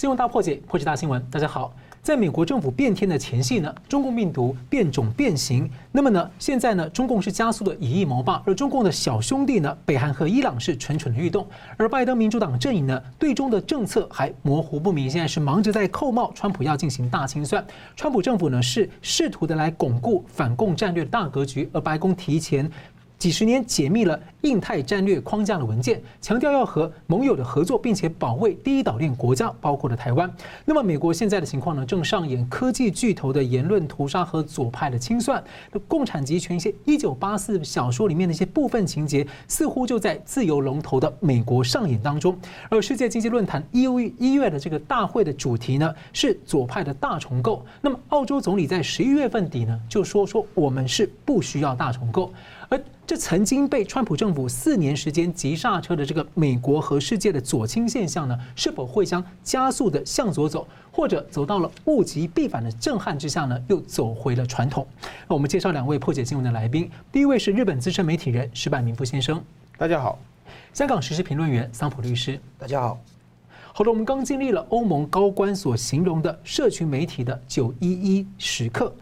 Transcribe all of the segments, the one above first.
新闻大破解，破解大新闻。大家好，在美国政府变天的前夕呢，中共病毒变种变形。那么呢，现在呢，中共是加速的以疫谋霸，而中共的小兄弟呢，北韩和伊朗是蠢蠢的欲动。而拜登民主党阵营呢，对中的政策还模糊不明，现在是忙着在扣帽，川普要进行大清算。川普政府呢，是试图的来巩固反共战略的大格局，而白宫提前。几十年解密了印太战略框架的文件，强调要和盟友的合作，并且保卫第一岛链国家，包括了台湾。那么，美国现在的情况呢，正上演科技巨头的言论屠杀和左派的清算。那共产极权一些一九八四小说里面的一些部分情节，似乎就在自由龙头的美国上演当中。而世界经济论坛一月一月的这个大会的主题呢，是左派的大重构。那么，澳洲总理在十一月份底呢，就说说我们是不需要大重构。而这曾经被川普政府四年时间急刹车的这个美国和世界的左倾现象呢，是否会将加速的向左走，或者走到了物极必反的震撼之下呢？又走回了传统？那我们介绍两位破解新闻的来宾，第一位是日本资深媒体人石坂明夫先生，大家好；香港时事评论员桑普律师，大家好。好了，我们刚经历了欧盟高官所形容的社群媒体的九一一时刻。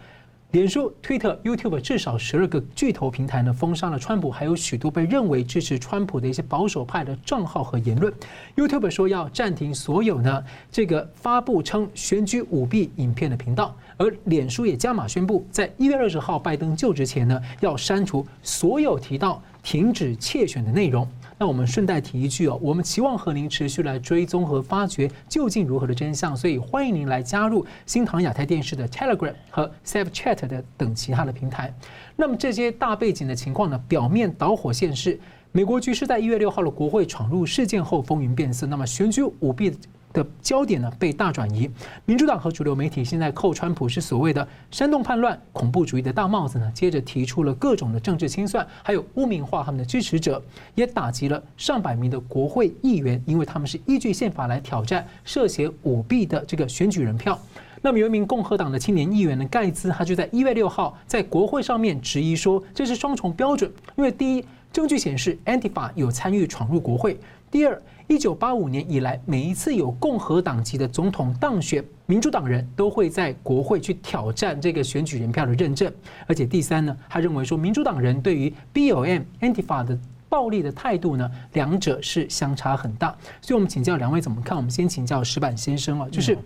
脸书、推特、YouTube 至少十二个巨头平台呢，封杀了川普，还有许多被认为支持川普的一些保守派的账号和言论。YouTube 说要暂停所有呢这个发布称选举舞弊影片的频道，而脸书也加码宣布，在一月二十号拜登就职前呢，要删除所有提到停止窃选的内容。那我们顺带提一句哦，我们期望和您持续来追踪和发掘究竟如何的真相，所以欢迎您来加入新唐亚太电视的 Telegram 和 Save Chat 的等其他的平台。那么这些大背景的情况呢，表面导火线是美国局势在一月六号的国会闯入事件后风云变色，那么选举舞弊。的焦点呢，被大转移，民主党和主流媒体现在扣川普是所谓的煽动叛乱、恐怖主义的大帽子呢，接着提出了各种的政治清算，还有污名化他们的支持者，也打击了上百名的国会议员，因为他们是依据宪法来挑战涉嫌舞弊的这个选举人票。那么有一名共和党的青年议员呢，盖兹，他就在一月六号在国会上面质疑说，这是双重标准，因为第一，证据显示 Antifa 有参与闯入国会。第二，一九八五年以来，每一次有共和党籍的总统当选，民主党人都会在国会去挑战这个选举人票的认证。而且第三呢，他认为说，民主党人对于 B O M Antifa 的暴力的态度呢，两者是相差很大。所以我们请教两位怎么看？我们先请教石板先生啊，就是。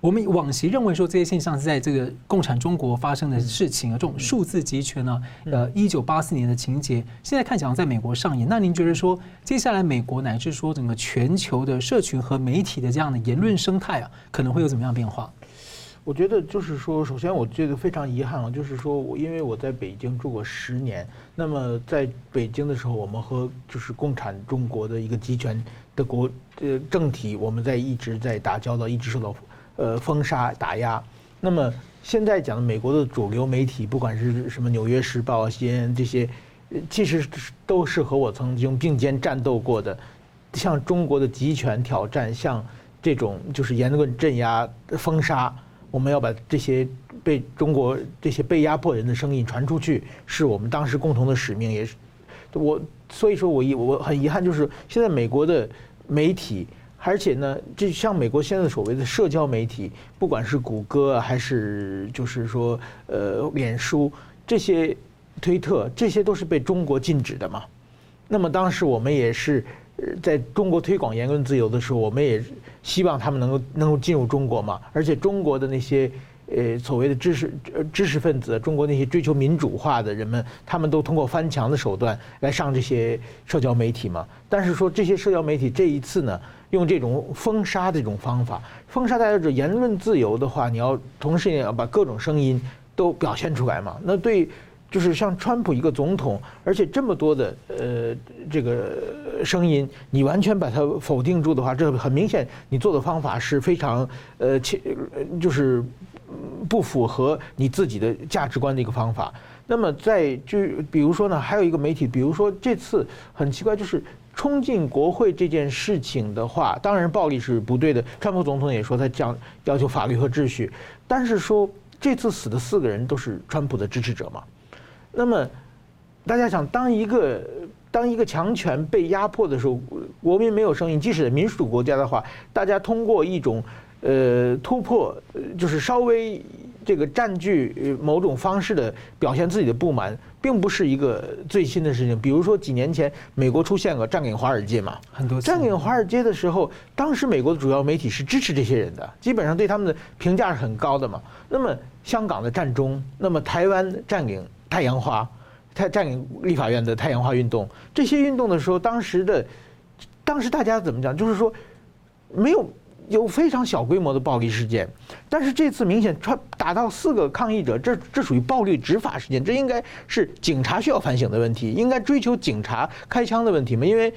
我们往昔认为说这些现象是在这个共产中国发生的事情啊，这种数字集权呢，呃，一九八四年的情节，现在看起来在美国上演。那您觉得说，接下来美国乃至说整个全球的社群和媒体的这样的言论生态啊，可能会有怎么样变化？我觉得就是说，首先我觉得非常遗憾啊，就是说我因为我在北京住过十年，那么在北京的时候，我们和就是共产中国的一个集权的国呃政体，我们在一直在打交道，一直受到。呃，封杀打压，那么现在讲的美国的主流媒体，不管是什么《纽约时报》啊、CNN 这些，其实都是和我曾经并肩战斗过的，像中国的集权挑战，像这种就是言论镇压、封杀，我们要把这些被中国这些被压迫人的声音传出去，是我们当时共同的使命，也是我所以说我遗我很遗憾，就是现在美国的媒体。而且呢，就像美国现在所谓的社交媒体，不管是谷歌还是就是说呃脸书这些，推特这些都是被中国禁止的嘛。那么当时我们也是在中国推广言论自由的时候，我们也希望他们能够能够进入中国嘛。而且中国的那些。呃，所谓的知识知识分子，中国那些追求民主化的人们，他们都通过翻墙的手段来上这些社交媒体嘛。但是说这些社交媒体这一次呢，用这种封杀的这种方法，封杀大家的言论自由的话，你要同时也要把各种声音都表现出来嘛。那对，就是像川普一个总统，而且这么多的呃这个声音，你完全把它否定住的话，这很明显你做的方法是非常呃切就是。不符合你自己的价值观的一个方法。那么在就比如说呢，还有一个媒体，比如说这次很奇怪，就是冲进国会这件事情的话，当然暴力是不对的。川普总统也说他讲要求法律和秩序，但是说这次死的四个人都是川普的支持者嘛。那么大家想，当一个当一个强权被压迫的时候，国民没有声音。即使民主国家的话，大家通过一种呃突破，就是稍微这个占据某种方式的表现自己的不满，并不是一个最新的事情。比如说几年前，美国出现个占领华尔街嘛，很多占领华尔街的时候，当时美国的主要媒体是支持这些人的，基本上对他们的评价是很高的嘛。那么香港的占中，那么台湾占领太阳花。太占领立法院的太阳花运动，这些运动的时候，当时的，当时大家怎么讲？就是说，没有有非常小规模的暴力事件，但是这次明显穿打到四个抗议者，这这属于暴力执法事件，这应该是警察需要反省的问题，应该追求警察开枪的问题嘛？因为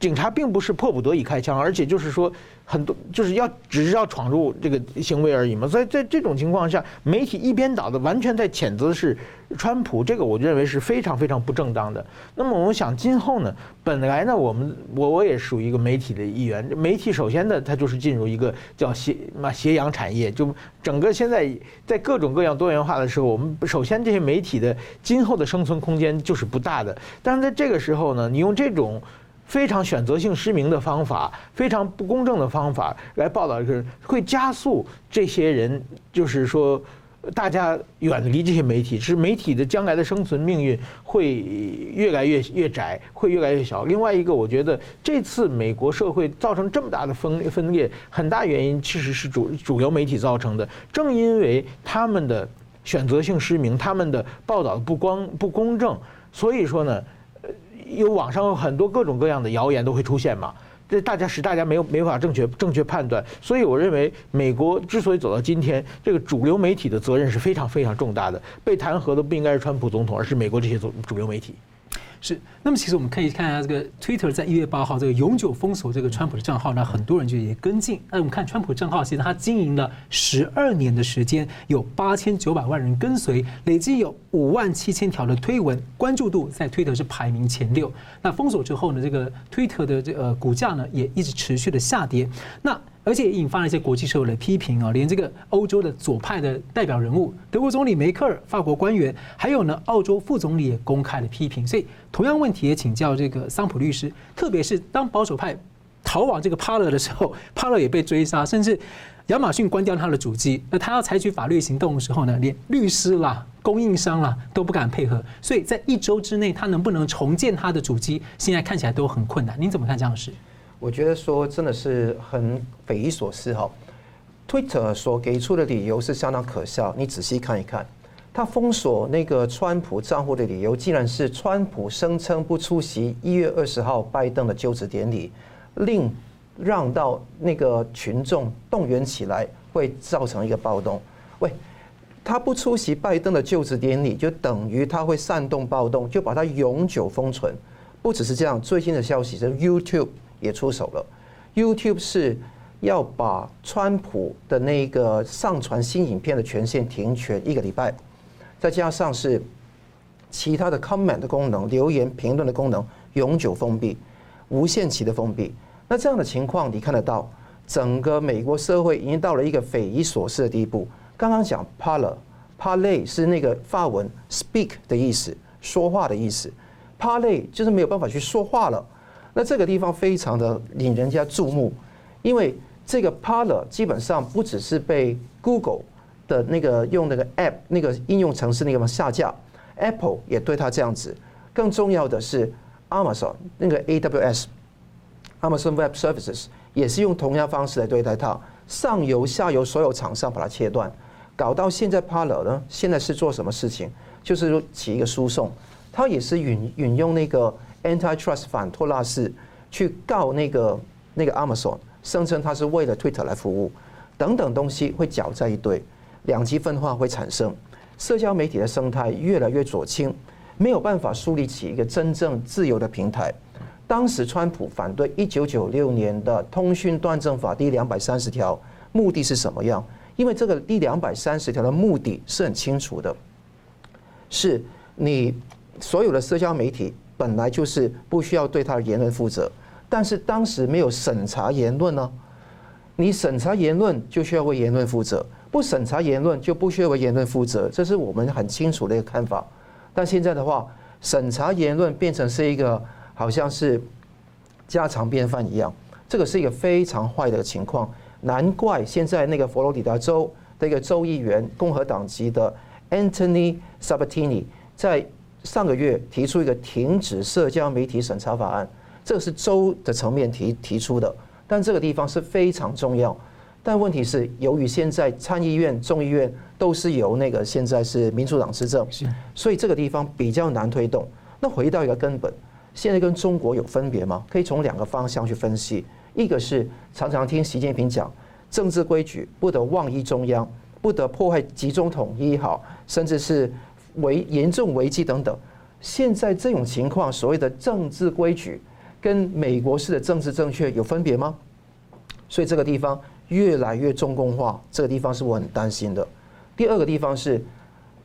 警察并不是迫不得已开枪，而且就是说。很多就是要只是要闯入这个行为而已嘛，所以在这种情况下，媒体一边倒的完全在谴责是川普，这个我认为是非常非常不正当的。那么我们想今后呢，本来呢，我们我我也属于一个媒体的一员，媒体首先呢，它就是进入一个叫斜嘛斜阳产业，就整个现在在各种各样多元化的时候，我们首先这些媒体的今后的生存空间就是不大的。但是在这个时候呢，你用这种。非常选择性失明的方法，非常不公正的方法来报道，是会加速这些人，就是说，大家远离这些媒体，是媒体的将来的生存命运会越来越越窄，会越来越小。另外一个，我觉得这次美国社会造成这么大的分分裂，很大原因其实是主主流媒体造成的。正因为他们的选择性失明，他们的报道不光不公正，所以说呢。有网上有很多各种各样的谣言都会出现嘛，这大家使大家没有没法正确正确判断，所以我认为美国之所以走到今天，这个主流媒体的责任是非常非常重大的，被弹劾的不应该是川普总统，而是美国这些主主流媒体。是，那么其实我们可以看一下这个 Twitter 在一月八号这个永久封锁这个川普的账号，那很多人就也跟进。那我们看川普账号，其实他经营了十二年的时间，有八千九百万人跟随，累计有五万七千条的推文，关注度在 Twitter 是排名前六。那封锁之后呢，这个 Twitter 的这个股价呢也一直持续的下跌。那而且引发了一些国际社会的批评啊，连这个欧洲的左派的代表人物，德国总理梅克尔、法国官员，还有呢澳洲副总理也公开了批评。所以同样问题也请教这个桑普律师，特别是当保守派逃往这个帕勒的时候，帕勒也被追杀，甚至亚马逊关掉他的主机，那他要采取法律行动的时候呢，连律师啦、供应商啦都不敢配合，所以在一周之内他能不能重建他的主机，现在看起来都很困难。您怎么看这样的事？我觉得说真的是很匪夷所思哈，Twitter 所给出的理由是相当可笑。你仔细看一看，他封锁那个川普账户的理由，竟然是川普声称不出席一月二十号拜登的就职典礼，令让到那个群众动员起来，会造成一个暴动。喂，他不出席拜登的就职典礼，就等于他会煽动暴动，就把他永久封存。不只是这样，最新的消息是 YouTube。也出手了，YouTube 是要把川普的那个上传新影片的权限停权一个礼拜，再加上是其他的 comment 的功能、留言评论的功能永久封闭、无限期的封闭。那这样的情况你看得到，整个美国社会已经到了一个匪夷所思的地步。刚刚讲 parler，parler 是那个法文 speak 的意思，说话的意思，parler 就是没有办法去说话了。那这个地方非常的引人家注目，因为这个 Parler 基本上不只是被 Google 的那个用那个 App 那个应用程式那个嘛下架，Apple 也对它这样子。更重要的是，Amazon 那个 AWS，Amazon Web Services 也是用同样方式来对待它，上游下游所有厂商把它切断，搞到现在 Parler 呢，现在是做什么事情？就是说起一个诉讼，它也是引引用那个。Antitrust 反托拉斯去告那个那个 Amazon，声称他是为了 Twitter 来服务，等等东西会搅在一堆，两极分化会产生，社交媒体的生态越来越左倾，没有办法树立起一个真正自由的平台。当时川普反对一九九六年的通讯断证法第两百三十条，目的是什么样？因为这个第两百三十条的目的是很清楚的，是你所有的社交媒体。本来就是不需要对他的言论负责，但是当时没有审查言论呢。你审查言论就需要为言论负责，不审查言论就不需要为言论负责，这是我们很清楚的一个看法。但现在的话，审查言论变成是一个好像是家常便饭一样，这个是一个非常坏的情况。难怪现在那个佛罗里达州的一个州议员，共和党籍的 Anthony Sabatini 在上个月提出一个停止社交媒体审查法案，这个是州的层面提提出的，但这个地方是非常重要。但问题是，由于现在参议院、众议院都是由那个现在是民主党执政，所以这个地方比较难推动。那回到一个根本，现在跟中国有分别吗？可以从两个方向去分析。一个是常常听习近平讲政治规矩不得妄议中央，不得破坏集中统一，好，甚至是危严重危机等等。现在这种情况，所谓的政治规矩跟美国式的政治正确有分别吗？所以这个地方越来越中共化，这个地方是我很担心的。第二个地方是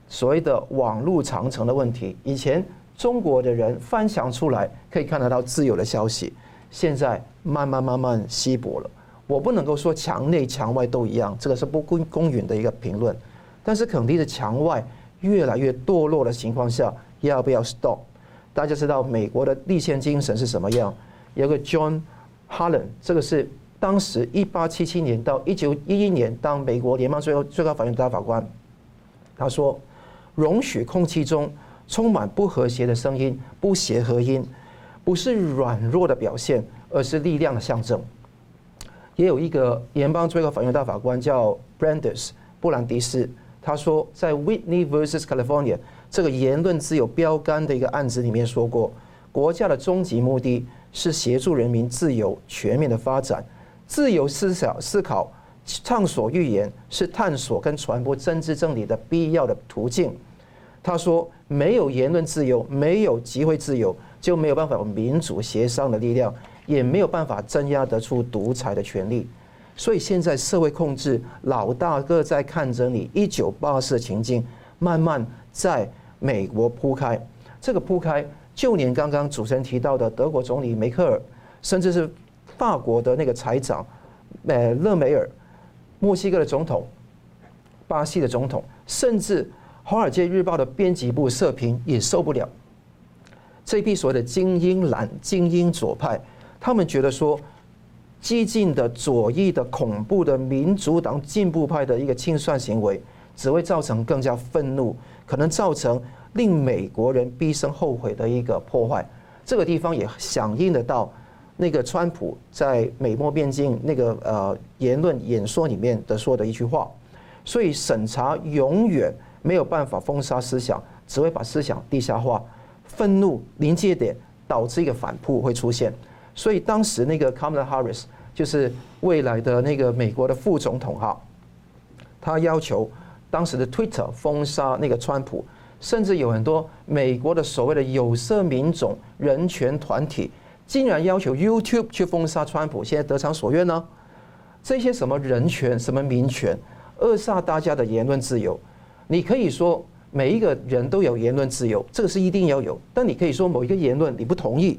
所谓的网络长城的问题。以前中国的人翻墙出来可以看得到自由的消息。现在慢慢慢慢稀薄了，我不能够说墙内墙外都一样，这个是不公公允的一个评论。但是肯定是墙外越来越堕落的情况下，要不要 stop？大家知道美国的立宪精神是什么样？有个 John Harlan，这个是当时一八七七年到一九一一年当美国联邦最高最高法院大法官，他说：容许空气中充满不和谐的声音，不协和音。不是软弱的表现，而是力量的象征。也有一个联邦最高法院大法官叫 Brandis 布兰迪斯，他说在 Whitney vs California 这个言论自由标杆的一个案子里面说过，国家的终极目的是协助人民自由全面的发展，自由思想思考、畅所欲言是探索跟传播真知真理的必要的途径。他说，没有言论自由，没有集会自由。就没有办法有民主协商的力量，也没有办法镇压得出独裁的权力。所以现在社会控制老大哥在看着你，一九八四的情境慢慢在美国铺开。这个铺开，就连刚刚主持人提到的德国总理梅克尔，甚至是法国的那个财长呃勒梅尔，墨西哥的总统，巴西的总统，甚至《华尔街日报》的编辑部社评也受不了。这批所谓的精英蓝、精英左派，他们觉得说，激进的左翼的恐怖的民主党进步派的一个清算行为，只会造成更加愤怒，可能造成令美国人毕生后悔的一个破坏。这个地方也响应得到那个川普在美墨边境那个呃言论演说里面的说的一句话。所以审查永远没有办法封杀思想，只会把思想地下化。愤怒临界点导致一个反扑会出现，所以当时那个 Kamala Harris 就是未来的那个美国的副总统哈，他要求当时的 Twitter 封杀那个川普，甚至有很多美国的所谓的有色民种人权团体竟然要求 YouTube 去封杀川普，现在得偿所愿呢？这些什么人权、什么民权，扼杀大家的言论自由，你可以说。每一个人都有言论自由，这个是一定要有。但你可以说某一个言论你不同意，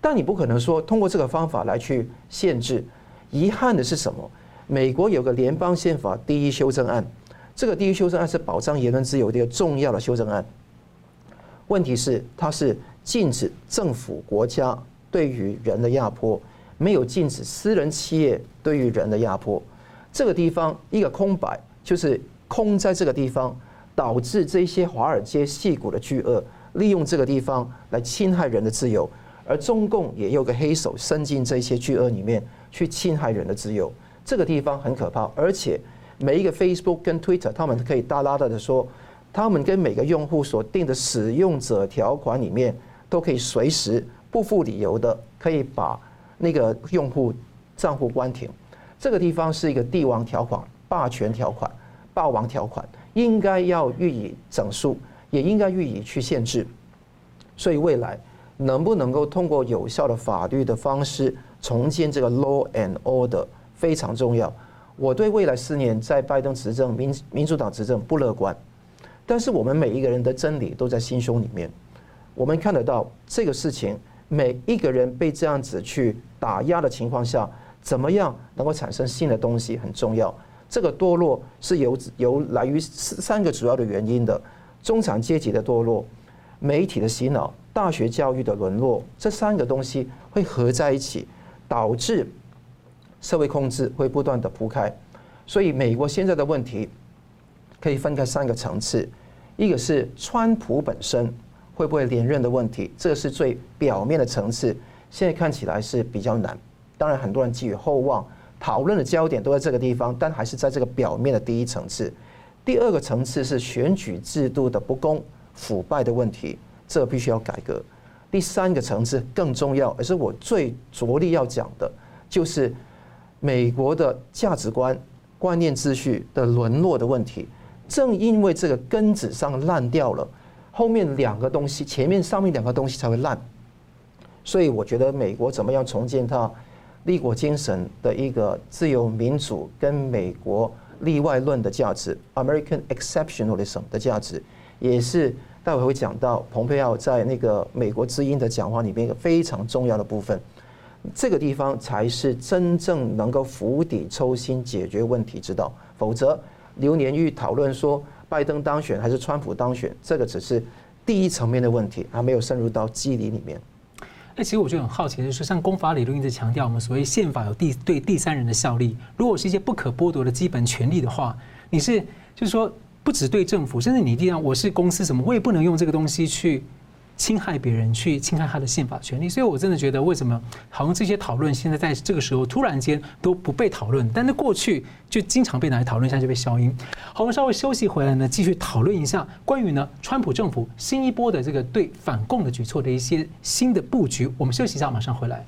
但你不可能说通过这个方法来去限制。遗憾的是什么？美国有个联邦宪法第一修正案，这个第一修正案是保障言论自由的一个重要的修正案。问题是，它是禁止政府国家对于人的压迫，没有禁止私人企业对于人的压迫。这个地方一个空白，就是空在这个地方。导致这些华尔街矽谷的巨鳄利用这个地方来侵害人的自由，而中共也有个黑手伸进这些巨鳄里面去侵害人的自由。这个地方很可怕，而且每一个 Facebook 跟 Twitter，他们可以大大的说，他们跟每个用户所定的使用者条款里面，都可以随时不负理由的可以把那个用户账户关停。这个地方是一个帝王条款、霸权条款、霸王条款。应该要予以整肃，也应该予以去限制。所以未来能不能够通过有效的法律的方式重建这个 law and order 非常重要。我对未来四年在拜登执政、民民主党执政不乐观，但是我们每一个人的真理都在心胸里面。我们看得到这个事情，每一个人被这样子去打压的情况下，怎么样能够产生新的东西很重要。这个堕落是由由来于三个主要的原因的：中产阶级的堕落，媒体的洗脑、大学教育的沦落，这三个东西会合在一起，导致社会控制会不断的铺开。所以，美国现在的问题可以分开三个层次：一个是川普本身会不会连任的问题，这是最表面的层次，现在看起来是比较难。当然，很多人寄予厚望，讨论的焦点都在这个地方，但还是在这个表面的第一层次。第二个层次是选举制度的不公。腐败的问题，这必须要改革。第三个层次更重要，而是我最着力要讲的，就是美国的价值观、观念、秩序的沦落的问题。正因为这个根子上烂掉了，后面两个东西，前面上面两个东西才会烂。所以我觉得美国怎么样重建它立国精神的一个自由民主跟美国例外论的价值 （American Exceptionalism） 的价值，也是。待会会讲到蓬佩奥在那个美国之音的讲话里面一个非常重要的部分，这个地方才是真正能够釜底抽薪解决问题之道。否则，流年欲讨论说拜登当选还是川普当选，这个只是第一层面的问题，还没有深入到机理里面。哎，其实我就很好奇就是，像公法理论一直强调我们所谓宪法有第对第三人的效力，如果是一些不可剥夺的基本权利的话，你是就是说。不只对政府，甚至你这样，我是公司什么，我也不能用这个东西去侵害别人，去侵害他的宪法权利。所以我真的觉得，为什么好像这些讨论现在在这个时候突然间都不被讨论，但是过去就经常被拿来讨论，一下就被消音。好，我们稍微休息回来呢，继续讨论一下关于呢，川普政府新一波的这个对反共的举措的一些新的布局。我们休息一下，马上回来。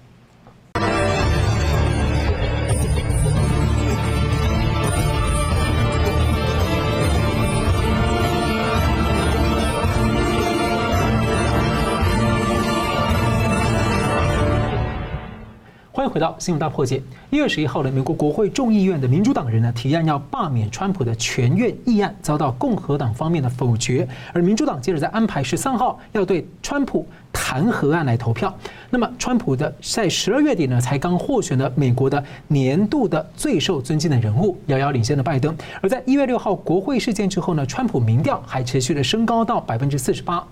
回到新闻大破解。一月十一号的美国国会众议院的民主党人呢，提案要罢免川普的全院议案，遭到共和党方面的否决。而民主党接着在安排十三号要对川普弹劾案来投票。那么，川普的在十二月底呢，才刚获选了美国的年度的最受尊敬的人物，遥遥领先的拜登。而在一月六号国会事件之后呢，川普民调还持续的升高到百分之四十八。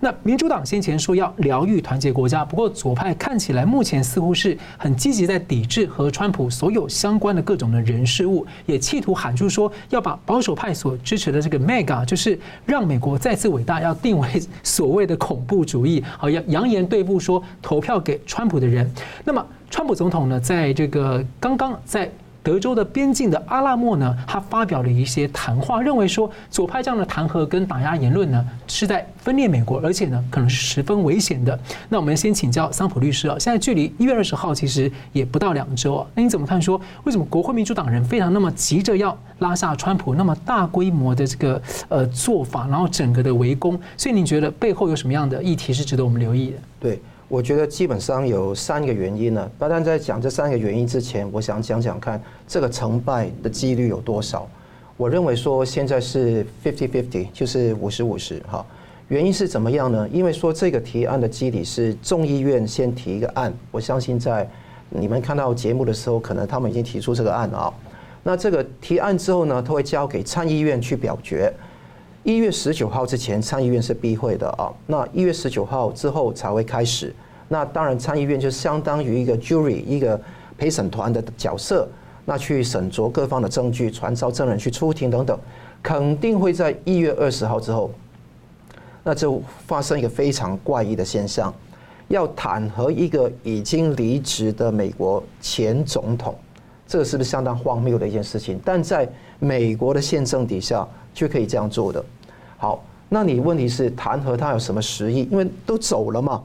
那民主党先前说要疗愈团结国家，不过左派看起来目前似乎是很积极在抵制和川普所有相关的各种的人事物，也企图喊出说要把保守派所支持的这个 MAGA，就是让美国再次伟大，要定为所谓的恐怖主义，好扬扬言对付说投票给川普的人。那么川普总统呢，在这个刚刚在。德州的边境的阿拉莫呢，他发表了一些谈话，认为说左派这样的弹劾跟打压言论呢，是在分裂美国，而且呢，可能是十分危险的。那我们先请教桑普律师啊，现在距离一月二十号其实也不到两周啊，那你怎么看说，为什么国会民主党人非常那么急着要拉下川普那么大规模的这个呃做法，然后整个的围攻？所以你觉得背后有什么样的议题是值得我们留意的？对。我觉得基本上有三个原因呢。但在讲这三个原因之前，我想讲讲看这个成败的几率有多少。我认为说现在是 fifty fifty，就是五十五十哈。原因是怎么样呢？因为说这个提案的基底是众议院先提一个案，我相信在你们看到节目的时候，可能他们已经提出这个案了啊。那这个提案之后呢，他会交给参议院去表决。一月十九号之前，参议院是闭会的啊。那一月十九号之后才会开始。那当然，参议院就相当于一个 jury，一个陪审团的角色，那去审酌各方的证据，传召证人去出庭等等，肯定会在一月二十号之后，那就发生一个非常怪异的现象，要弹劾一个已经离职的美国前总统，这是不是相当荒谬的一件事情？但在美国的宪政底下，却可以这样做的。好，那你问题是弹劾他有什么实益？因为都走了嘛。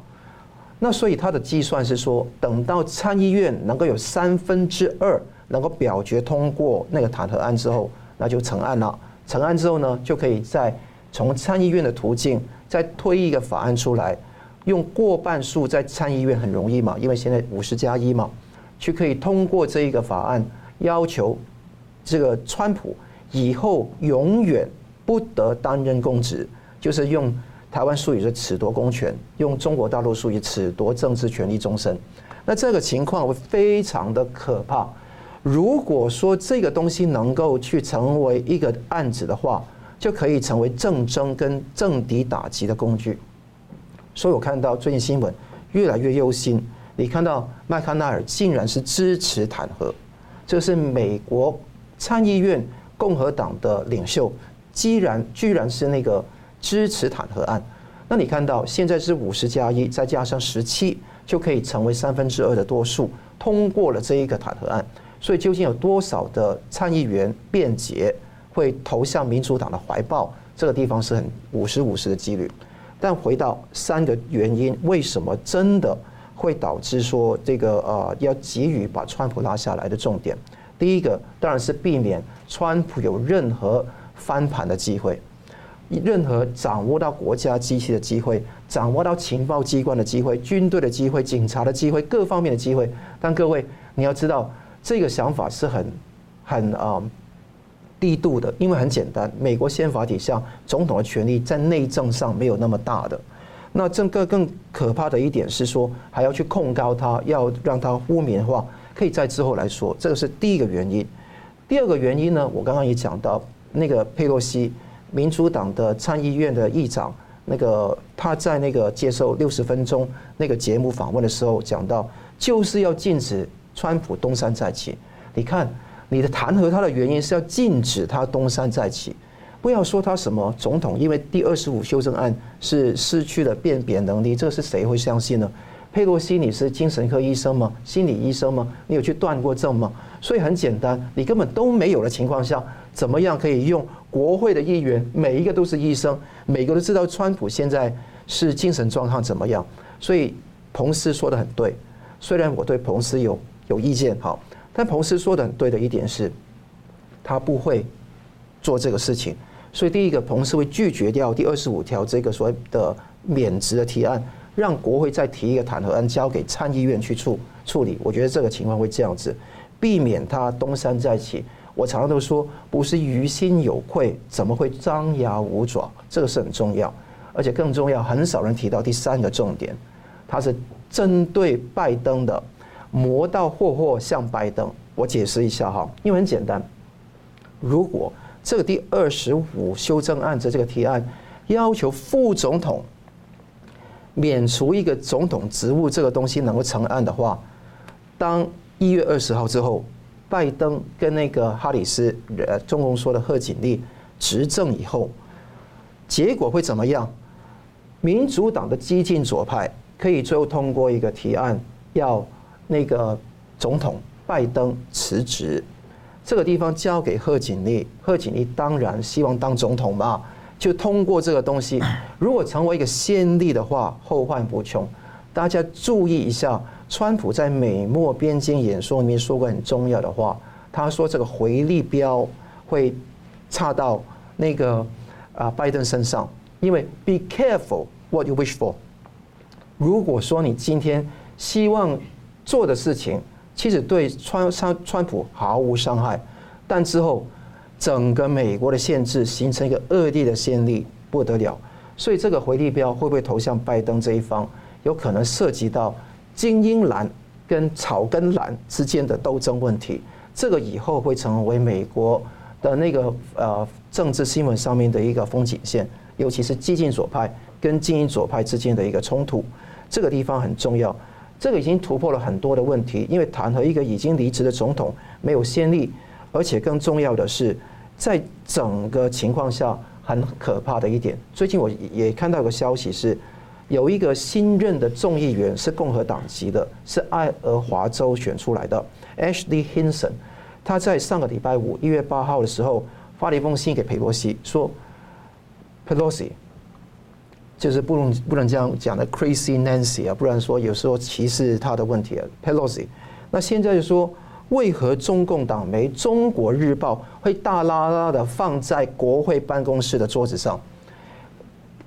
那所以他的计算是说，等到参议院能够有三分之二能够表决通过那个弹劾案之后，那就成案了。成案之后呢，就可以再从参议院的途径再推一个法案出来，用过半数在参议院很容易嘛，因为现在五十加一嘛，就可以通过这一个法案，要求这个川普以后永远不得担任公职，就是用。台湾术语是褫夺公权，用中国大陆术语褫夺政治权利终身。那这个情况会非常的可怕。如果说这个东西能够去成为一个案子的话，就可以成为政争跟政敌打击的工具。所以我看到最近新闻越来越忧心。你看到麦康奈尔竟然是支持弹劾，这是美国参议院共和党的领袖，居然居然是那个支持弹劾案。那你看到现在是五十加一，再加上十七，就可以成为三分之二的多数通过了这一个弹劾案。所以究竟有多少的参议员辩解会投向民主党的怀抱？这个地方是很五十五十的几率。但回到三个原因，为什么真的？会导致说这个呃要急于把川普拉下来的重点，第一个当然是避免川普有任何翻盘的机会，任何掌握到国家机器的机会，掌握到情报机关的机会，军队的机会，警察的机会，各方面的机会。但各位你要知道，这个想法是很很啊低度的，因为很简单，美国宪法底下总统的权力在内政上没有那么大的。那这个更可怕的一点是说，还要去控告他，要让他污名化，可以在之后来说，这个是第一个原因。第二个原因呢，我刚刚也讲到，那个佩洛西，民主党的参议院的议长，那个他在那个接受六十分钟那个节目访问的时候讲到，就是要禁止川普东山再起。你看，你的弹劾他的原因是要禁止他东山再起。不要说他什么总统，因为第二十五修正案是失去了辨别能力，这是谁会相信呢？佩洛西，你是精神科医生吗？心理医生吗？你有去断过症吗？所以很简单，你根本都没有的情况下，怎么样可以用国会的议员，每一个都是医生，每个都知道川普现在是精神状况怎么样？所以彭斯说的很对，虽然我对彭斯有有意见，好，但彭斯说的很对的一点是，他不会做这个事情。所以，第一个，彭斯会拒绝掉第二十五条这个所谓的免职的提案，让国会再提一个弹劾案交给参议院去处处理。我觉得这个情况会这样子，避免他东山再起。我常常都说，不是于心有愧，怎么会张牙舞爪？这个是很重要，而且更重要，很少人提到第三个重点，它是针对拜登的，磨刀霍霍向拜登。我解释一下哈，因为很简单，如果。这个第二十五修正案的这个提案，要求副总统免除一个总统职务，这个东西能够成案的话，当一月二十号之后，拜登跟那个哈里斯，呃，中共说的贺锦丽执政以后，结果会怎么样？民主党的激进左派可以最后通过一个提案，要那个总统拜登辞职。这个地方交给贺锦丽，贺锦丽当然希望当总统嘛，就通过这个东西。如果成为一个先例的话，后患无穷。大家注意一下，川普在美墨边境演说里面说过很重要的话，他说这个回力标会插到那个啊拜登身上，因为 Be careful what you wish for。如果说你今天希望做的事情，其实对川川川普毫无伤害，但之后整个美国的限制形成一个恶劣的先例，不得了。所以这个回力标会不会投向拜登这一方？有可能涉及到精英蓝跟草根蓝之间的斗争问题。这个以后会成为美国的那个呃政治新闻上面的一个风景线，尤其是激进左派跟精英左派之间的一个冲突。这个地方很重要。这个已经突破了很多的问题，因为弹劾一个已经离职的总统没有先例，而且更重要的是，在整个情况下很可怕的一点。最近我也看到一个消息是，有一个新任的众议员是共和党籍的，是爱荷华州选出来的 Ashley Hinson，他在上个礼拜五一月八号的时候发了一封信给佩洛西，说：“Pelosi。”就是不能不能这样讲的 Crazy Nancy 啊，不然说有时候歧视他的问题啊。Pelosi，那现在就说，为何中共党媒《中国日报》会大拉拉的放在国会办公室的桌子上？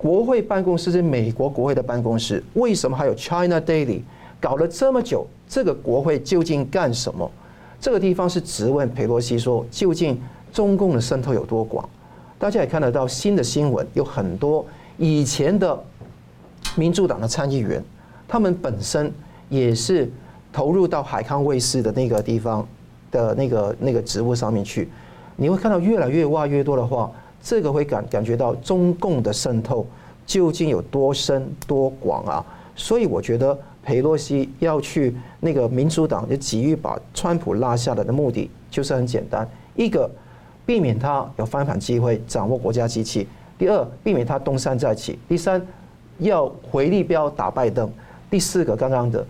国会办公室是美国国会的办公室，为什么还有 China Daily？搞了这么久，这个国会究竟干什么？这个地方是质问裴洛西说，究竟中共的渗透有多广？大家也看得到新的新闻，有很多。以前的民主党的参议员，他们本身也是投入到海康卫视的那个地方的那个那个职务上面去。你会看到越来越挖越多的话，这个会感感觉到中共的渗透究竟有多深多广啊？所以我觉得裴洛西要去那个民主党就急于把川普拉下来的目的就是很简单：一个避免他有翻盘机会，掌握国家机器；第二，避免他东山再起；第三，要回力标打拜登；第四个，刚刚的，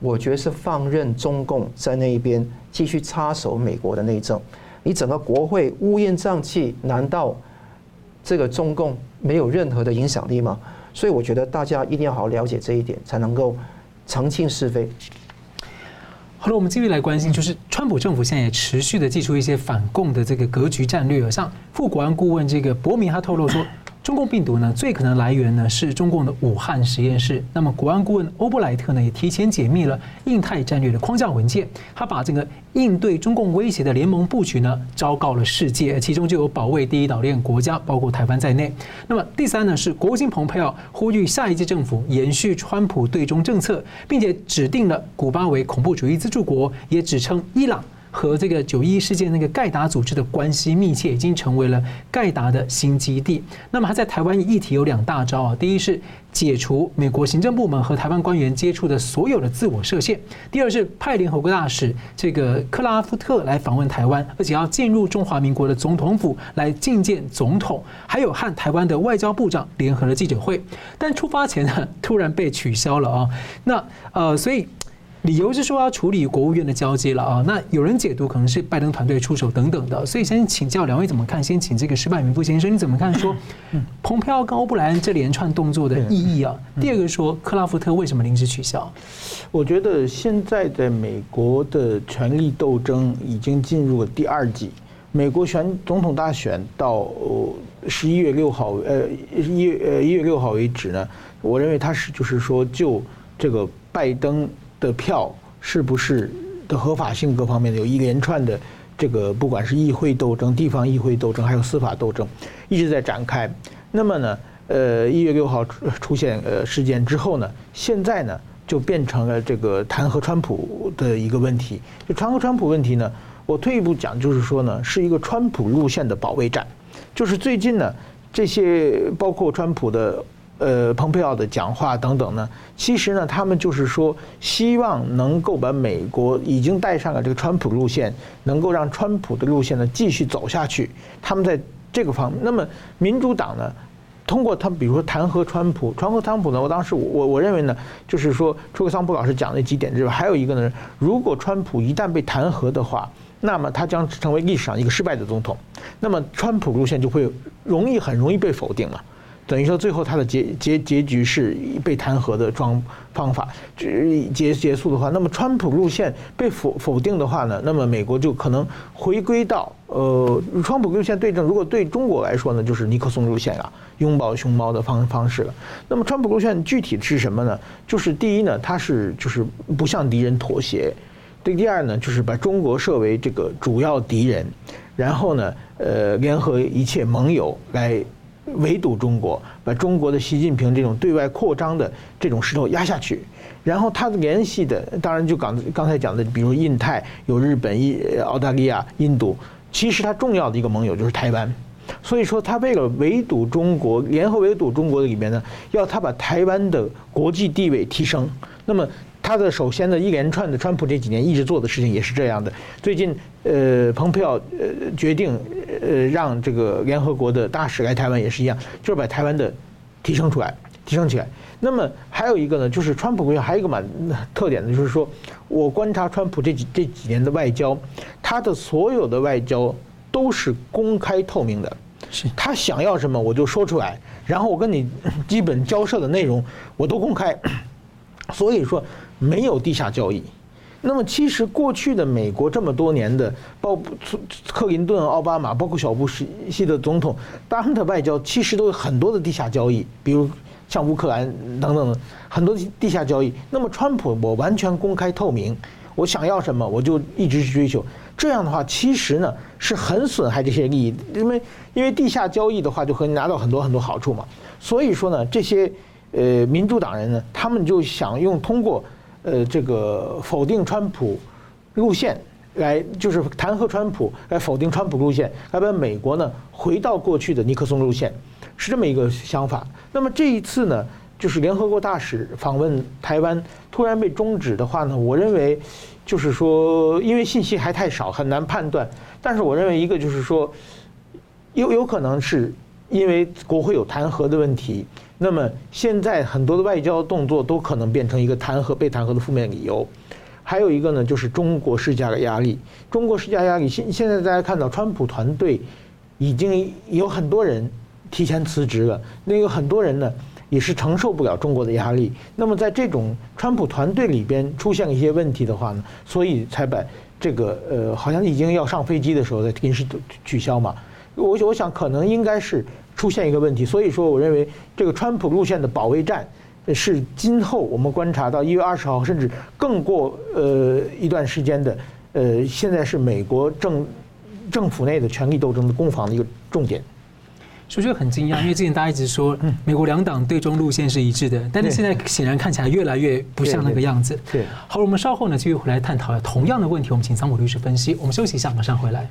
我觉得是放任中共在那一边继续插手美国的内政。你整个国会乌烟瘴气，难道这个中共没有任何的影响力吗？所以我觉得大家一定要好好了解这一点，才能够澄清是非。好了，我们继续来关心，就是川普政府现在也持续的祭出一些反共的这个格局战略，像副国安顾问这个伯明他透露说。中共病毒呢，最可能来源呢是中共的武汉实验室。那么，国安顾问欧布莱特呢，也提前解密了印太战略的框架文件。他把这个应对中共威胁的联盟布局呢，昭告了世界，其中就有保卫第一岛链国家，包括台湾在内。那么，第三呢是国务卿蓬佩奥呼吁下一届政府延续川普对中政策，并且指定了古巴为恐怖主义资助国，也指称伊朗。和这个九一事件那个盖达组织的关系密切，已经成为了盖达的新基地。那么他在台湾议题有两大招啊，第一是解除美国行政部门和台湾官员接触的所有的自我设限；第二是派联合国大使这个克拉夫特来访问台湾，而且要进入中华民国的总统府来觐见总统，还有和台湾的外交部长联合了记者会。但出发前呢，突然被取消了啊。那呃，所以。理由是说要处理国务院的交接了啊，那有人解读可能是拜登团队出手等等的，所以先请教两位怎么看？先请这个矢板明副先生，你怎么看？说，蓬佩奥跟欧布莱恩这连串动作的意义啊。第二个说，克拉夫特为什么临时取消？我觉得现在的美国的权力斗争已经进入了第二季，美国选总统大选到十一月六号，呃，一月呃一月六号为止呢，我认为他是就是说就这个拜登。的票是不是的合法性各方面的有一连串的这个，不管是议会斗争、地方议会斗争，还有司法斗争，一直在展开。那么呢，呃，一月六号出现呃事件之后呢，现在呢就变成了这个弹劾川普的一个问题。就弹劾川普问题呢，我退一步讲，就是说呢，是一个川普路线的保卫战。就是最近呢，这些包括川普的。呃，蓬佩奥的讲话等等呢，其实呢，他们就是说，希望能够把美国已经带上了这个川普路线，能够让川普的路线呢继续走下去。他们在这个方面，那么民主党呢，通过他比如说弹劾川普，弹劾川普呢，我当时我我认为呢，就是说，除了桑普老师讲的几点之外，还有一个呢，如果川普一旦被弹劾的话，那么他将成为历史上一个失败的总统，那么川普路线就会容易很容易被否定了。等于说，最后他的结结结局是被弹劾的装方法结结束的话，那么川普路线被否否定的话呢，那么美国就可能回归到呃，川普路线对症。如果对中国来说呢，就是尼克松路线啊，拥抱熊猫的方方式了。那么川普路线具体是什么呢？就是第一呢，它是就是不向敌人妥协；对，第二呢，就是把中国设为这个主要敌人，然后呢，呃，联合一切盟友来。围堵中国，把中国的习近平这种对外扩张的这种势头压下去，然后他联系的，当然就刚刚才讲的，比如印太有日本、印澳大利亚、印度，其实他重要的一个盟友就是台湾，所以说他为了围堵中国，联合围堵中国的里面呢，要他把台湾的国际地位提升，那么。他的首先的一连串的川普这几年一直做的事情也是这样的。最近，呃，蓬佩奥呃决定呃让这个联合国的大使来台湾也是一样，就是把台湾的提升出来，提升起来。那么还有一个呢，就是川普还有一个蛮特点的，就是说我观察川普这几这几年的外交，他的所有的外交都是公开透明的，是他想要什么我就说出来，然后我跟你基本交涉的内容我都公开，所以说。没有地下交易，那么其实过去的美国这么多年的，包括克林顿、奥巴马，包括小布什系的总统，他们的外交其实都有很多的地下交易，比如像乌克兰等等很多地下交易。那么川普我完全公开透明，我想要什么我就一直去追求，这样的话其实呢是很损害这些利益，因为因为地下交易的话就可以拿到很多很多好处嘛。所以说呢，这些呃民主党人呢，他们就想用通过。呃，这个否定川普路线来，就是弹劾川普来否定川普路线，来把美国呢回到过去的尼克松路线，是这么一个想法。那么这一次呢，就是联合国大使访问台湾突然被终止的话呢，我认为就是说，因为信息还太少，很难判断。但是我认为一个就是说，有有可能是因为国会有弹劾的问题。那么现在很多的外交动作都可能变成一个弹劾被弹劾的负面理由。还有一个呢，就是中国施加的压力。中国施加压力，现现在大家看到，川普团队已经有很多人提前辞职了。那有很多人呢，也是承受不了中国的压力。那么在这种川普团队里边出现一些问题的话呢，所以才把这个呃，好像已经要上飞机的时候再临时取消嘛。我我想可能应该是出现一个问题。所以说，我认为这个川普路线的保卫战。是今后我们观察到一月二十号，甚至更过呃一段时间的呃，现在是美国政政府内的权力斗争的攻防的一个重点。所以就很惊讶，因为之前大家一直说美国两党对中路线是一致的，但是现在显然看起来越来越不像那个样子。对，好，我们稍后呢继续回来探讨同样的问题，我们请桑普律师分析。我们休息一下，马上回来。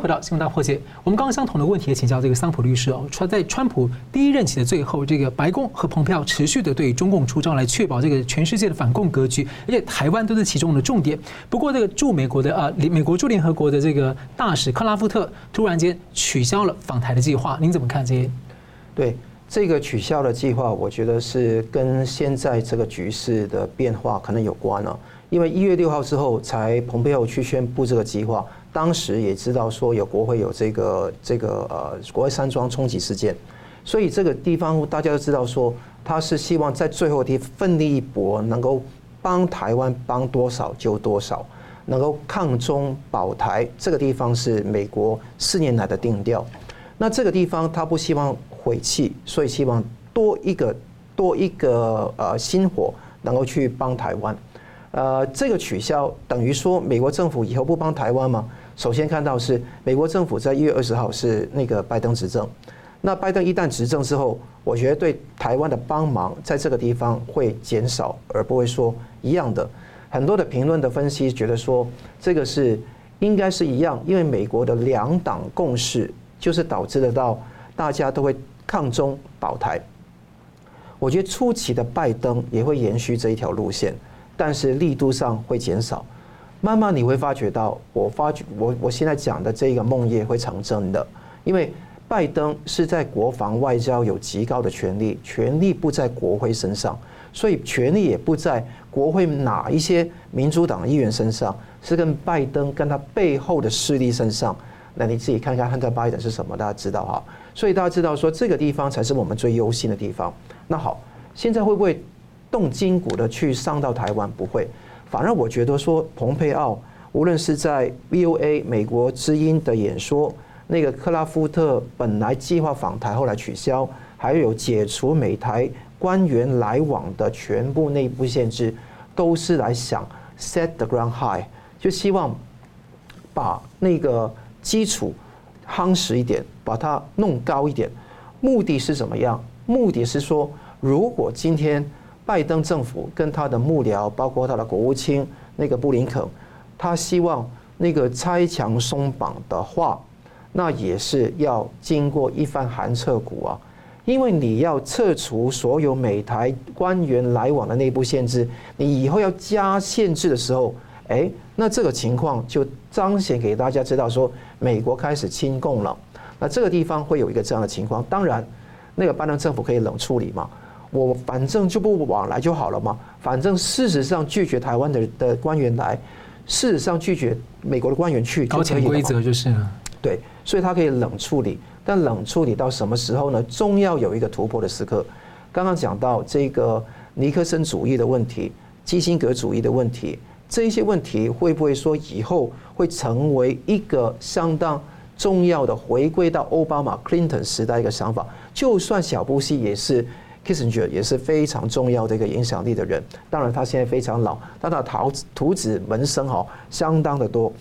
回到新闻大破解。我们刚刚相同的问题也请教这个桑普律师哦。川在川普第一任期的最后，这个白宫和蓬佩奥持续的对中共出招，来确保这个全世界的反共格局，而且台湾都是其中的重点。不过，这个驻美国的啊，美国驻联合国的这个大使克拉夫特突然间取消了访台的计划，您怎么看这些？对这个取消的计划，我觉得是跟现在这个局势的变化可能有关了。因为一月六号之后，才蓬佩奥去宣布这个计划。当时也知道说有国会有这个这个呃国会山庄冲击事件，所以这个地方大家都知道说他是希望在最后的奋力一搏，能够帮台湾帮多少就多少，能够抗中保台。这个地方是美国四年来的定调。那这个地方他不希望毁弃，所以希望多一个多一个呃薪火能够去帮台湾。呃，这个取消等于说美国政府以后不帮台湾吗？首先看到是美国政府在一月二十号是那个拜登执政，那拜登一旦执政之后，我觉得对台湾的帮忙在这个地方会减少，而不会说一样的。很多的评论的分析觉得说，这个是应该是一样，因为美国的两党共识就是导致得到大家都会抗中保台。我觉得初期的拜登也会延续这一条路线，但是力度上会减少。慢慢你会发觉到，我发觉我我现在讲的这个梦魇会成真的，因为拜登是在国防外交有极高的权力，权力不在国会身上，所以权力也不在国会哪一些民主党议员身上，是跟拜登跟他背后的势力身上。那你自己看看，亨特拜登是什么，大家知道哈。所以大家知道说这个地方才是我们最忧心的地方。那好，现在会不会动筋骨的去上到台湾？不会。反而我觉得说，蓬佩奥无论是在 VOA 美国之音的演说，那个克拉夫特本来计划访台，后来取消，还有解除美台官员来往的全部内部限制，都是来想 set the ground high，就希望把那个基础夯实一点，把它弄高一点。目的是怎么样？目的是说，如果今天。拜登政府跟他的幕僚，包括他的国务卿那个布林肯，他希望那个拆墙松绑的话，那也是要经过一番寒彻骨啊。因为你要撤除所有美台官员来往的内部限制，你以后要加限制的时候，哎，那这个情况就彰显给大家知道说，美国开始亲共了。那这个地方会有一个这样的情况。当然，那个拜登政府可以冷处理嘛。我反正就不往来就好了嘛。反正事实上拒绝台湾的的官员来，事实上拒绝美国的官员去，高潜规则就是了。对，所以他可以冷处理，但冷处理到什么时候呢？终要有一个突破的时刻。刚刚讲到这个尼克森主义的问题、基辛格主义的问题，这一些问题会不会说以后会成为一个相当重要的回归到奥巴马、Clinton 时代一个想法？就算小布希也是。Kissinger 也是非常重要的一个影响力的人，当然他现在非常老，但他的徒子门生哈相当的多。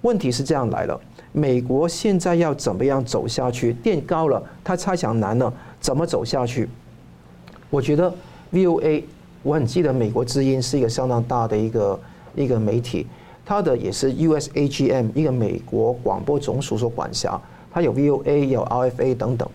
问题是这样来了，美国现在要怎么样走下去？垫高了，他猜想难了，怎么走下去？我觉得 VOA，我很记得美国之音是一个相当大的一个一个媒体，它的也是 USAGM 一个美国广播总署所管辖，它有 VOA 有 RFA 等等。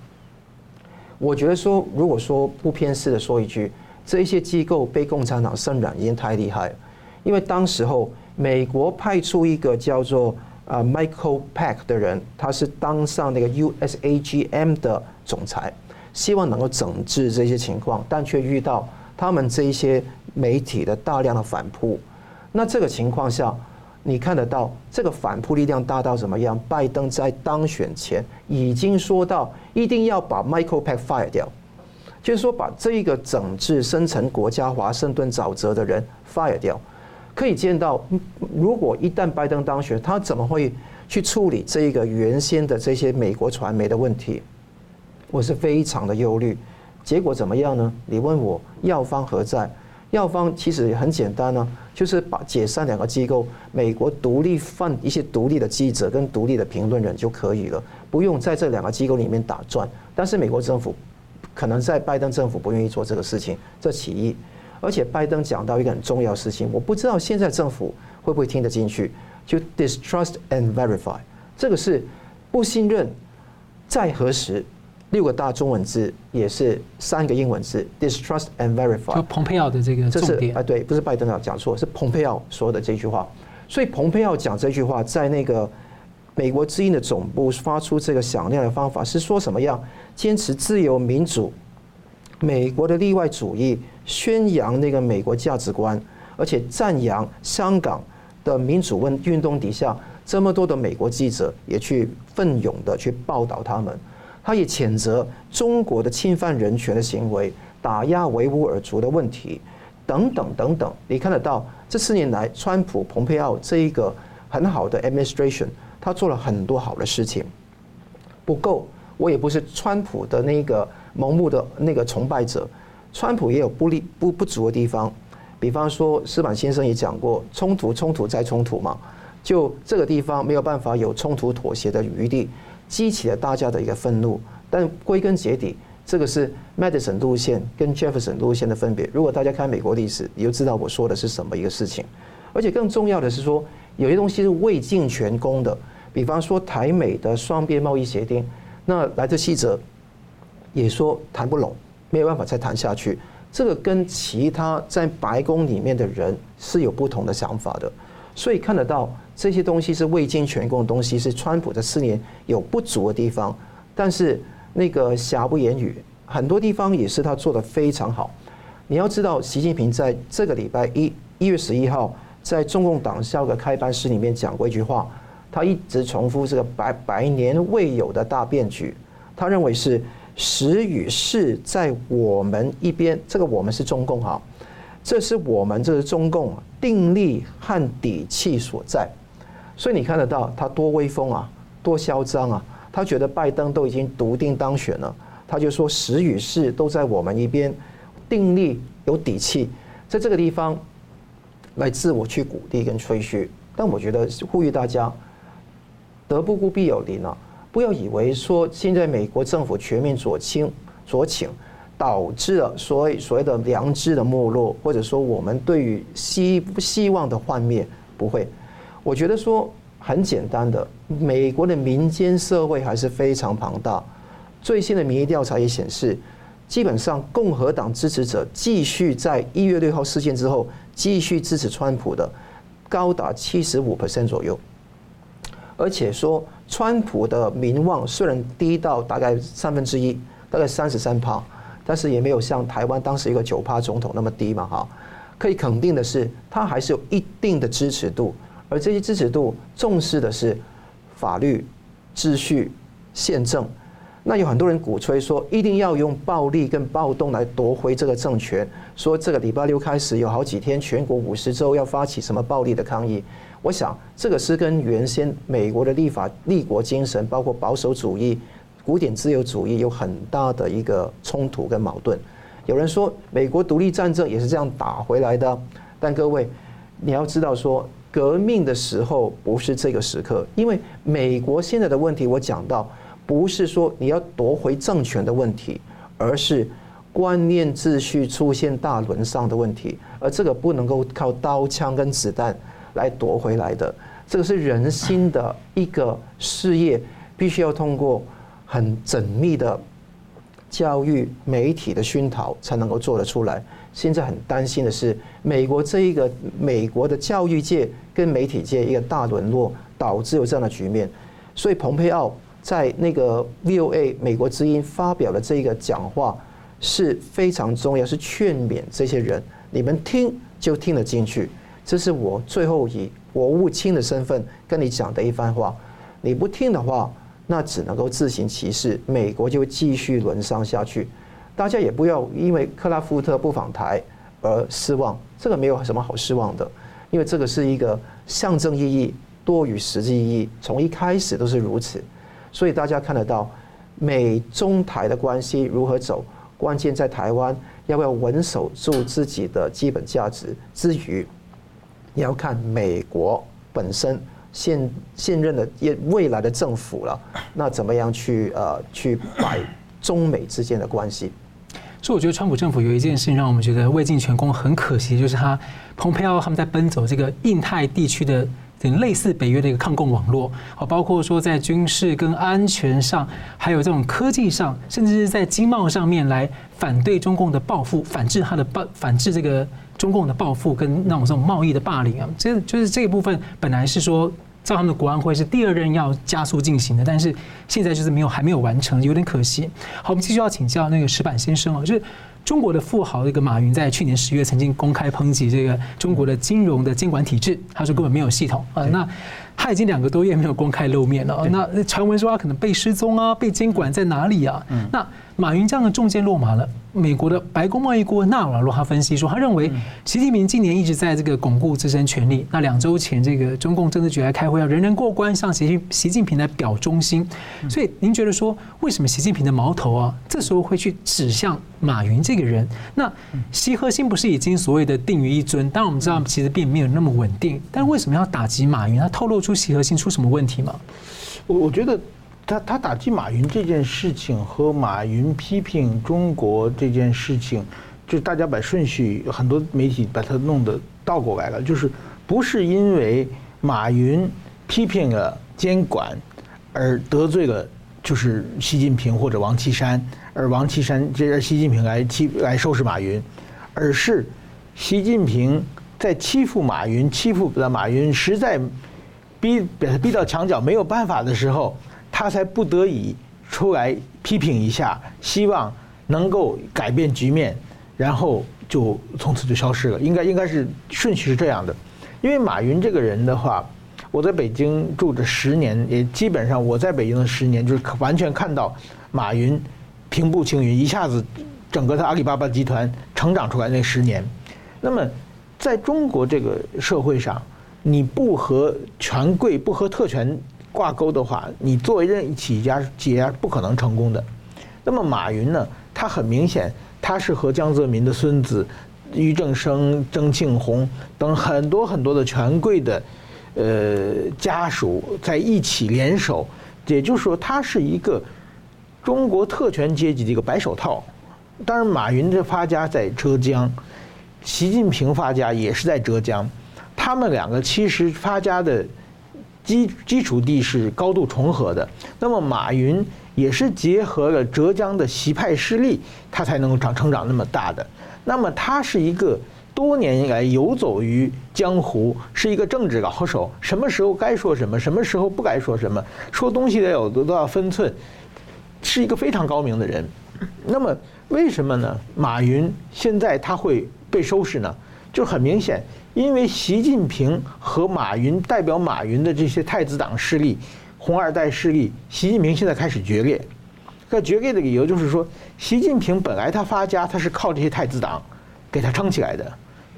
我觉得说，如果说不偏私的说一句，这一些机构被共产党渗染已经太厉害了，因为当时候美国派出一个叫做啊 Michael Pack 的人，他是当上那个 USAGM 的总裁，希望能够整治这些情况，但却遇到他们这一些媒体的大量的反扑。那这个情况下，你看得到这个反扑力量大到怎么样？拜登在当选前已经说到，一定要把 Michael Pack fire 掉，就是说把这一个整治深层国家华盛顿沼泽的人 fire 掉。可以见到，如果一旦拜登当选，他怎么会去处理这一个原先的这些美国传媒的问题？我是非常的忧虑。结果怎么样呢？你问我药方何在？药方其实也很简单呢、就是把解散两个机构，美国独立放一些独立的记者跟独立的评论人就可以了，不用在这两个机构里面打转。但是美国政府可能在拜登政府不愿意做这个事情，这其一。而且拜登讲到一个很重要的事情，我不知道现在政府会不会听得进去，就 distrust and verify，这个是不信任，再核实。六个大中文字也是三个英文字，distrust and verify。就蓬佩奥的这个重点。啊，对，不是拜登啊，讲错，是蓬佩奥说的这句话。所以蓬佩奥讲这句话，在那个美国之音的总部发出这个响亮的方法是说什么样？坚持自由民主，美国的例外主义，宣扬那个美国价值观，而且赞扬香港的民主问运动底下这么多的美国记者也去奋勇的去报道他们。他也谴责中国的侵犯人权的行为、打压维吾尔族的问题等等等等。你看得到，这四年来，川普、蓬佩奥这一个很好的 administration，他做了很多好的事情。不够，我也不是川普的那个盲目的那个崇拜者。川普也有不利不不足的地方，比方说，矢板先生也讲过，冲突、冲突再冲突嘛，就这个地方没有办法有冲突妥协的余地。激起了大家的一个愤怒，但归根结底，这个是 Madison 路线跟 Jefferson 路线的分别。如果大家看美国历史，你就知道我说的是什么一个事情。而且更重要的是说，有些东西是未尽全功的，比方说台美的双边贸易协定，那莱特希泽也说谈不拢，没有办法再谈下去。这个跟其他在白宫里面的人是有不同的想法的，所以看得到。这些东西是未经全功的东西，是川普这四年有不足的地方，但是那个瑕不掩瑜，很多地方也是他做得非常好。你要知道，习近平在这个礼拜一一月十一号在中共党校的开班式里面讲过一句话，他一直重复这个百百年未有的大变局，他认为是时与势在我们一边，这个我们是中共哈，这是我们这是中共定力和底气所在。所以你看得到他多威风啊，多嚣张啊！他觉得拜登都已经笃定当选了，他就说时与势都在我们一边，定力有底气，在这个地方来自我去鼓励跟吹嘘。但我觉得呼吁大家，德不孤必有邻啊！不要以为说现在美国政府全面左倾左倾，导致了所谓所谓的良知的没落，或者说我们对于希希望的幻灭，不会。我觉得说很简单的，美国的民间社会还是非常庞大。最新的民意调查也显示，基本上共和党支持者继续在一月六号事件之后继续支持川普的，高达七十五 percent 左右。而且说川普的民望虽然低到大概三分之一，大概三十三趴，但是也没有像台湾当时一个九趴总统那么低嘛哈。可以肯定的是，他还是有一定的支持度。而这些支持度重视的是法律、秩序、宪政。那有很多人鼓吹说，一定要用暴力跟暴动来夺回这个政权。说这个礼拜六开始有好几天，全国五十州要发起什么暴力的抗议。我想这个是跟原先美国的立法立国精神，包括保守主义、古典自由主义有很大的一个冲突跟矛盾。有人说美国独立战争也是这样打回来的，但各位你要知道说。革命的时候不是这个时刻，因为美国现在的问题，我讲到不是说你要夺回政权的问题，而是观念秩序出现大轮上的问题，而这个不能够靠刀枪跟子弹来夺回来的，这个是人心的一个事业，必须要通过很缜密的教育、媒体的熏陶才能够做得出来。现在很担心的是，美国这一个美国的教育界跟媒体界一个大沦落，导致有这样的局面。所以，蓬佩奥在那个 VOA 美国之音发表的这个讲话是非常重要，是劝勉这些人：你们听就听得进去。这是我最后以国务卿的身份跟你讲的一番话。你不听的话，那只能够自行其事，美国就继续沦丧下去。大家也不要因为克拉夫特不访台而失望，这个没有什么好失望的，因为这个是一个象征意义多于实际意义，从一开始都是如此。所以大家看得到美中台的关系如何走，关键在台湾要不要稳守住自己的基本价值之余，也要看美国本身。现现任的也未来的政府了，那怎么样去呃去摆中美之间的关系？所以我觉得川普政府有一件事情让我们觉得未尽全功，很可惜，就是他蓬佩奥他们在奔走这个印太地区的类似北约的一个抗共网络，啊，包括说在军事跟安全上，还有这种科技上，甚至是在经贸上面来反对中共的报复，反制他的报，反制这个中共的报复跟那种这种贸易的霸凌啊，这就是这一部分本来是说。在他们的国安会是第二任要加速进行的，但是现在就是没有还没有完成，有点可惜。好，我们继续要请教那个石板先生啊，就是中国的富豪这个马云在去年十月曾经公开抨击这个中国的金融的监管体制，他说根本没有系统啊。那他已经两个多月没有公开露面了，那传闻说他可能被失踪啊，被监管在哪里啊？那马云这样的中箭落马了。美国的白宫贸易顾问纳瓦罗他分析说，他认为习近平今年一直在这个巩固自身权力。那两周前，这个中共政治局来开会，要人人过关，向习近习近平来表忠心。所以，您觉得说，为什么习近平的矛头啊，这时候会去指向马云这个人？那习核心不是已经所谓的定于一尊？当然，我们知道其实并没有那么稳定。但为什么要打击马云？他透露出习核心出什么问题吗？我我觉得。他他打击马云这件事情和马云批评中国这件事情，就大家把顺序，很多媒体把它弄得倒过来了，就是不是因为马云批评了监管而得罪了就是习近平或者王岐山，而王岐山这让习近平来欺来收拾马云，而是习近平在欺负马云，欺负了马云，实在逼把他逼到墙角没有办法的时候。他才不得已出来批评一下，希望能够改变局面，然后就从此就消失了。应该应该是顺序是这样的，因为马云这个人的话，我在北京住着十年，也基本上我在北京的十年就是完全看到马云平步青云，一下子整个的阿里巴巴集团成长出来那十年。那么在中国这个社会上，你不和权贵，不和特权。挂钩的话，你作为任意企业家，企业家不可能成功的。那么马云呢？他很明显，他是和江泽民的孙子俞正声、曾庆红等很多很多的权贵的呃家属在一起联手，也就是说，他是一个中国特权阶级的一个白手套。当然，马云的发家在浙江，习近平发家也是在浙江，他们两个其实发家的。基基础地是高度重合的，那么马云也是结合了浙江的习派势力，他才能够长成长那么大的。那么他是一个多年以来游走于江湖，是一个政治高手，什么时候该说什么，什么时候不该说什么，说东西得有都要分寸，是一个非常高明的人。那么为什么呢？马云现在他会被收拾呢？就很明显。因为习近平和马云代表马云的这些太子党势力、红二代势力，习近平现在开始决裂。这决裂的理由就是说，习近平本来他发家，他是靠这些太子党给他撑起来的。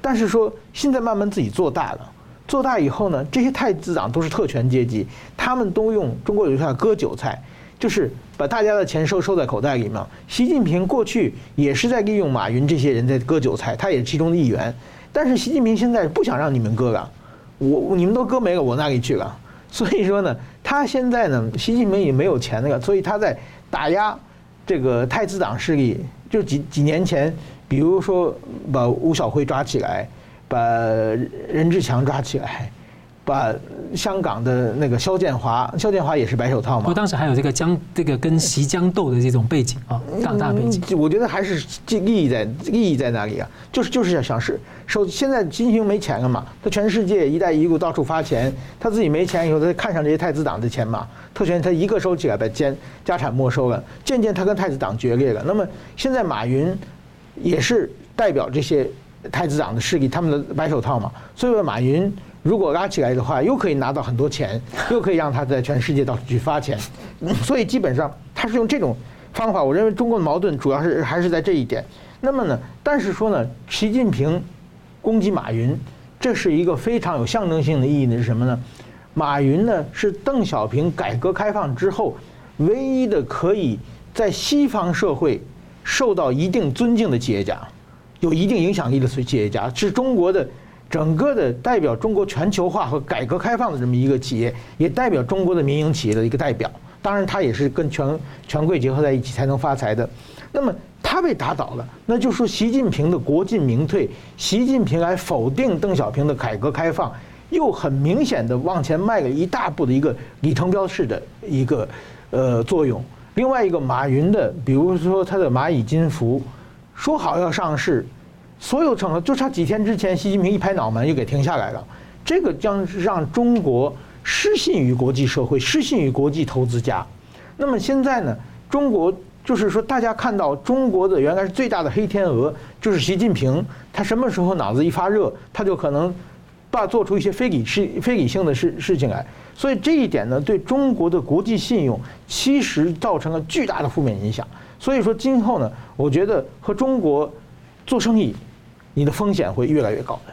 但是说现在慢慢自己做大了，做大以后呢，这些太子党都是特权阶级，他们都用中国有句话割韭菜，就是把大家的钱收收在口袋里嘛。习近平过去也是在利用马云这些人在割韭菜，他也是其中的一员。但是习近平现在不想让你们割了，我你们都割没了，我哪里去了？所以说呢，他现在呢，习近平也没有钱那个，所以他在打压这个太子党势力。就几几年前，比如说把吴晓辉抓起来，把任志强抓起来。把香港的那个肖建华，肖建华也是白手套嘛。不过当时还有这个江，这个跟习江斗的这种背景啊，大大背景。我觉得还是利益在利益在哪里啊？就是就是想是收。现在金星没钱了嘛，他全世界“一带一路”到处发钱，他自己没钱以后，他看上这些太子党的钱嘛，特权他一个收起来，把家家产没收了，渐渐他跟太子党决裂了。那么现在马云也是代表这些太子党的势力，他们的白手套嘛，所以说马云。如果拉起来的话，又可以拿到很多钱，又可以让他在全世界到处去发钱，所以基本上他是用这种方法。我认为中国的矛盾主要是还是在这一点。那么呢，但是说呢，习近平攻击马云，这是一个非常有象征性的意义的是什么呢？马云呢是邓小平改革开放之后唯一的可以在西方社会受到一定尊敬的企业家，有一定影响力的企业家，是中国的。整个的代表中国全球化和改革开放的这么一个企业，也代表中国的民营企业的一个代表。当然，他也是跟权权贵结合在一起才能发财的。那么他被打倒了，那就说习近平的国进民退，习近平来否定邓小平的改革开放，又很明显的往前迈了一大步的一个里程标式的一个呃作用。另外一个马云的，比如说他的蚂蚁金服，说好要上市。所有场合就差几天之前，习近平一拍脑门又给停下来了。这个将让中国失信于国际社会，失信于国际投资家。那么现在呢？中国就是说，大家看到中国的原来是最大的黑天鹅，就是习近平。他什么时候脑子一发热，他就可能把做出一些非理事、非理性的事事情来。所以这一点呢，对中国的国际信用其实造成了巨大的负面影响。所以说，今后呢，我觉得和中国做生意。你的风险会越来越高的。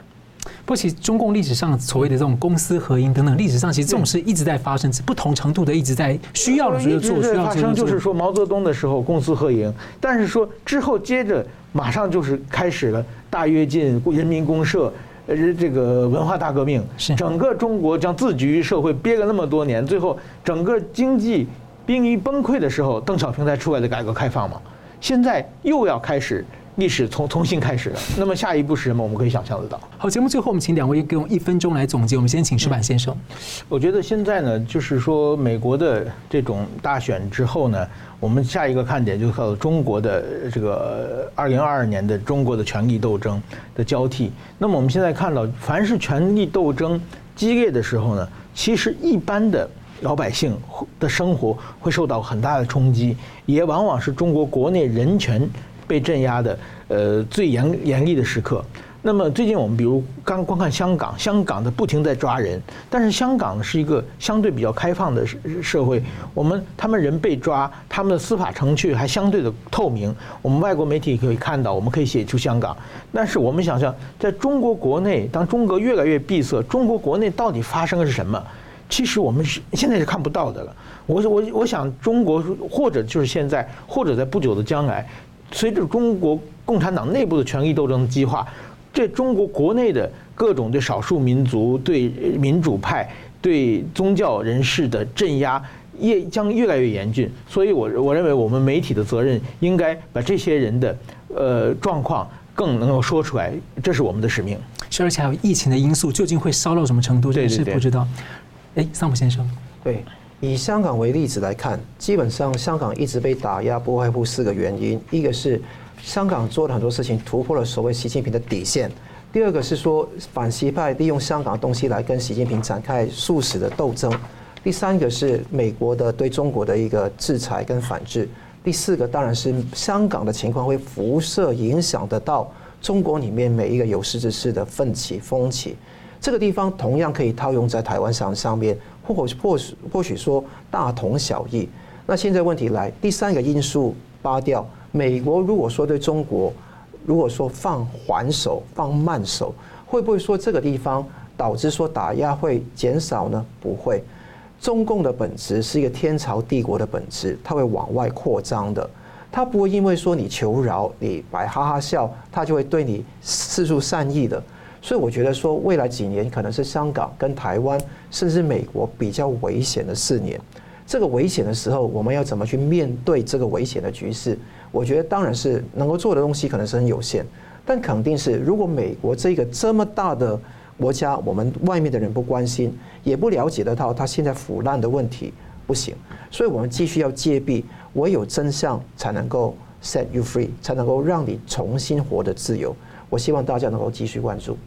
不过，其实中共历史上所谓的这种公私合营等等，历史上其实这种事一直在发生，不同程度的一直在需要的时候做。需要发生就是说毛泽东的时候公私合营，但是说之后接着马上就是开始了大跃进、人民公社，呃，这个文化大革命，整个中国将自局于社会憋了那么多年，最后整个经济濒于崩溃的时候，邓小平才出来的改革开放嘛。现在又要开始。历史从重新开始的，那么下一步是什么？我们可以想象得到。好，节目最后我们请两位给我们一分钟来总结。我们先请石板先生。我觉得现在呢，就是说美国的这种大选之后呢，我们下一个看点就是靠中国的这个二零二二年的中国的权力斗争的交替。那么我们现在看到，凡是权力斗争激烈的时候呢，其实一般的老百姓的生活会受到很大的冲击，也往往是中国国内人权。被镇压的，呃，最严严厉的时刻。那么最近我们比如刚观看香港，香港的不停在抓人，但是香港是一个相对比较开放的社会。我们他们人被抓，他们的司法程序还相对的透明。我们外国媒体可以看到，我们可以写出香港。但是我们想象，在中国国内，当中国越来越闭塞，中国国内到底发生的是什么？其实我们是现在是看不到的了。我我我想，中国或者就是现在，或者在不久的将来。随着中国共产党内部的权力斗争的激化，这中国国内的各种对少数民族、对民主派、对宗教人士的镇压，也将越来越严峻。所以，我我认为我们媒体的责任应该把这些人的呃状况更能够说出来，这是我们的使命。是，而且还有疫情的因素，究竟会烧到什么程度，这也是不知道。哎，桑普先生，对。以香港为例子来看，基本上香港一直被打压，不外乎四个原因：一个是香港做了很多事情突破了所谓习近平的底线；第二个是说反西派利用香港的东西来跟习近平展开殊死的斗争；第三个是美国的对中国的一个制裁跟反制；第四个当然是香港的情况会辐射影响得到中国里面每一个有识之士的奋起风起。这个地方同样可以套用在台湾上上面。或或许或许说大同小异。那现在问题来，第三个因素扒掉，美国如果说对中国，如果说放缓手、放慢手，会不会说这个地方导致说打压会减少呢？不会。中共的本质是一个天朝帝国的本质，它会往外扩张的，它不会因为说你求饶、你摆哈哈笑，它就会对你四处善意的。所以我觉得说，未来几年可能是香港跟台湾甚至美国比较危险的四年。这个危险的时候，我们要怎么去面对这个危险的局势？我觉得当然是能够做的东西可能是很有限，但肯定是如果美国这个这么大的国家，我们外面的人不关心，也不了解得到它现在腐烂的问题，不行。所以我们继续要戒备，唯有真相才能够 set you free，才能够让你重新活得自由。我希望大家能够继续关注。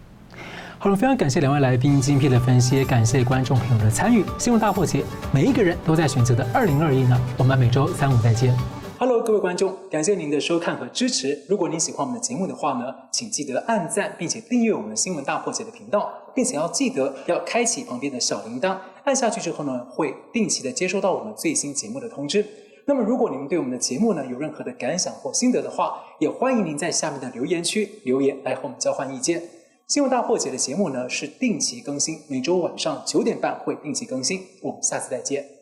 好了，非常感谢两位来宾精辟的分析，也感谢观众朋友的参与。新闻大破解，每一个人都在选择的二零二一呢。我们每周三五再见。Hello，各位观众，感谢您的收看和支持。如果您喜欢我们的节目的话呢，请记得按赞，并且订阅我们新闻大破解的频道，并且要记得要开启旁边的小铃铛，按下去之后呢，会定期的接收到我们最新节目的通知。那么，如果您对我们的节目呢有任何的感想或心得的话，也欢迎您在下面的留言区留言来和我们交换意见。新闻大破解的节目呢是定期更新，每周晚上九点半会定期更新。我们下次再见。